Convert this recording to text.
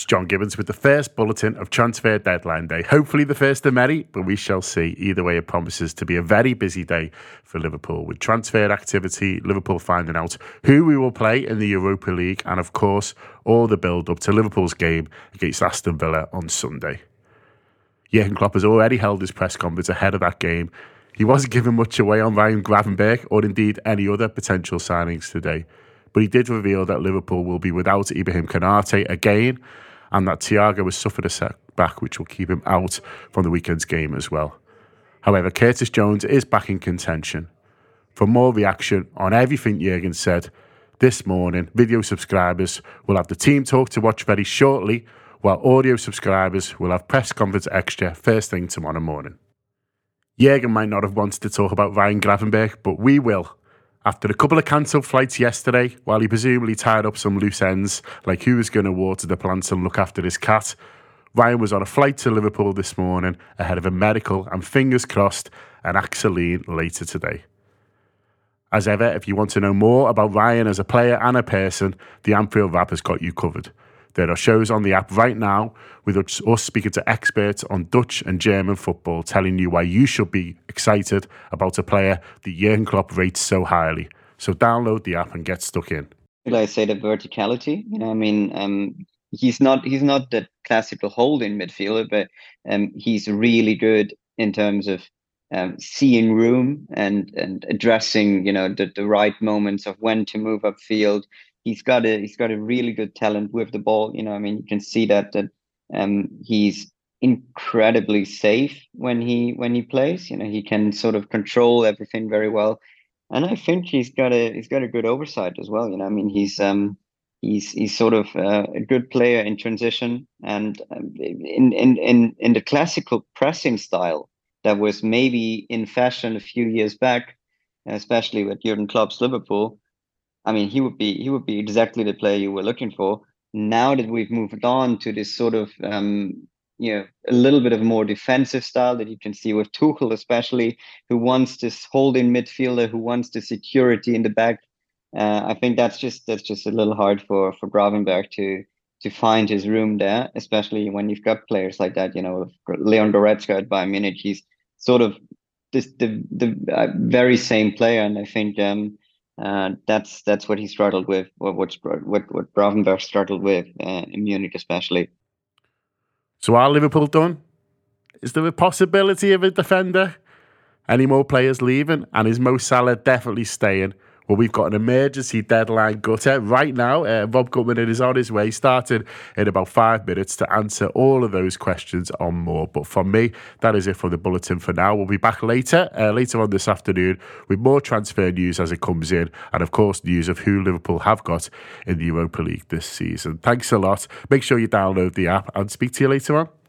It's John Gibbons with the first bulletin of transfer deadline day. Hopefully, the first of many, but we shall see. Either way, it promises to be a very busy day for Liverpool with transfer activity, Liverpool finding out who we will play in the Europa League, and of course, all the build up to Liverpool's game against Aston Villa on Sunday. Jurgen Klopp has already held his press conference ahead of that game. He wasn't giving much away on Ryan Gravenberch or indeed any other potential signings today but he did reveal that Liverpool will be without Ibrahim Konate again and that Thiago has suffered a setback which will keep him out from the weekend's game as well. However, Curtis Jones is back in contention. For more reaction on everything Jurgen said this morning, video subscribers will have the team talk to watch very shortly, while audio subscribers will have press conference extra first thing tomorrow morning. Jurgen might not have wanted to talk about Ryan Gravenberch, but we will after a couple of cancelled flights yesterday, while he presumably tied up some loose ends, like who was going to water the plants and look after his cat, Ryan was on a flight to Liverpool this morning ahead of a medical and fingers crossed an Axeline later today. As ever, if you want to know more about Ryan as a player and a person, the Anfield Wrap has got you covered. There are shows on the app right now with us, us speaking to experts on Dutch and German football, telling you why you should be excited about a player that Jurgen Klopp rates so highly. So download the app and get stuck in. I say the verticality. You know, I mean, um, he's not he's not the classical holding midfielder, but um, he's really good in terms of um, seeing room and and addressing you know the, the right moments of when to move upfield he's got a he's got a really good talent with the ball. You know, I mean, you can see that that um, he's incredibly safe when he when he plays. You know, he can sort of control everything very well, and I think he's got a he's got a good oversight as well. You know, I mean, he's um he's he's sort of uh, a good player in transition and um, in in in in the classical pressing style that was maybe in fashion a few years back, especially with Jurgen Klopp's Liverpool. I mean, he would be he would be exactly the player you were looking for. Now that we've moved on to this sort of um, you know a little bit of more defensive style that you can see with Tuchel, especially who wants this holding midfielder, who wants the security in the back. Uh, I think that's just that's just a little hard for for Gravenberch to to find his room there, especially when you've got players like that. You know, Leon Goretzka at Bayern Munich, he's sort of this the the uh, very same player, and I think um, uh, that's that's what he struggled with, what what what, what Gravenberch struggled with uh, in Munich, especially. So are Liverpool done? Is there a possibility of a defender? Any more players leaving? And is Mo Salah definitely staying? Well, we've got an emergency deadline gutter right now. Uh, Rob Gutmann is on his way, started in about five minutes to answer all of those questions on more. But from me, that is it for the bulletin for now. We'll be back later, uh, later on this afternoon, with more transfer news as it comes in, and of course, news of who Liverpool have got in the Europa League this season. Thanks a lot. Make sure you download the app and speak to you later on.